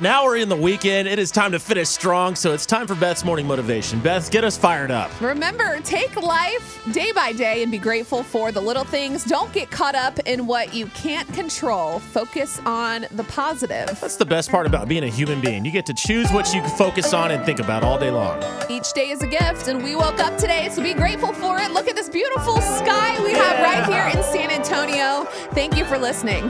Now we're in the weekend. It is time to finish strong, so it's time for Beth's morning motivation. Beth, get us fired up. Remember, take life day by day and be grateful for the little things. Don't get caught up in what you can't control. Focus on the positive. That's the best part about being a human being. You get to choose what you focus on and think about all day long. Each day is a gift, and we woke up today, so be grateful for it. Look at this beautiful sky we have right here in San Antonio. Thank you for listening.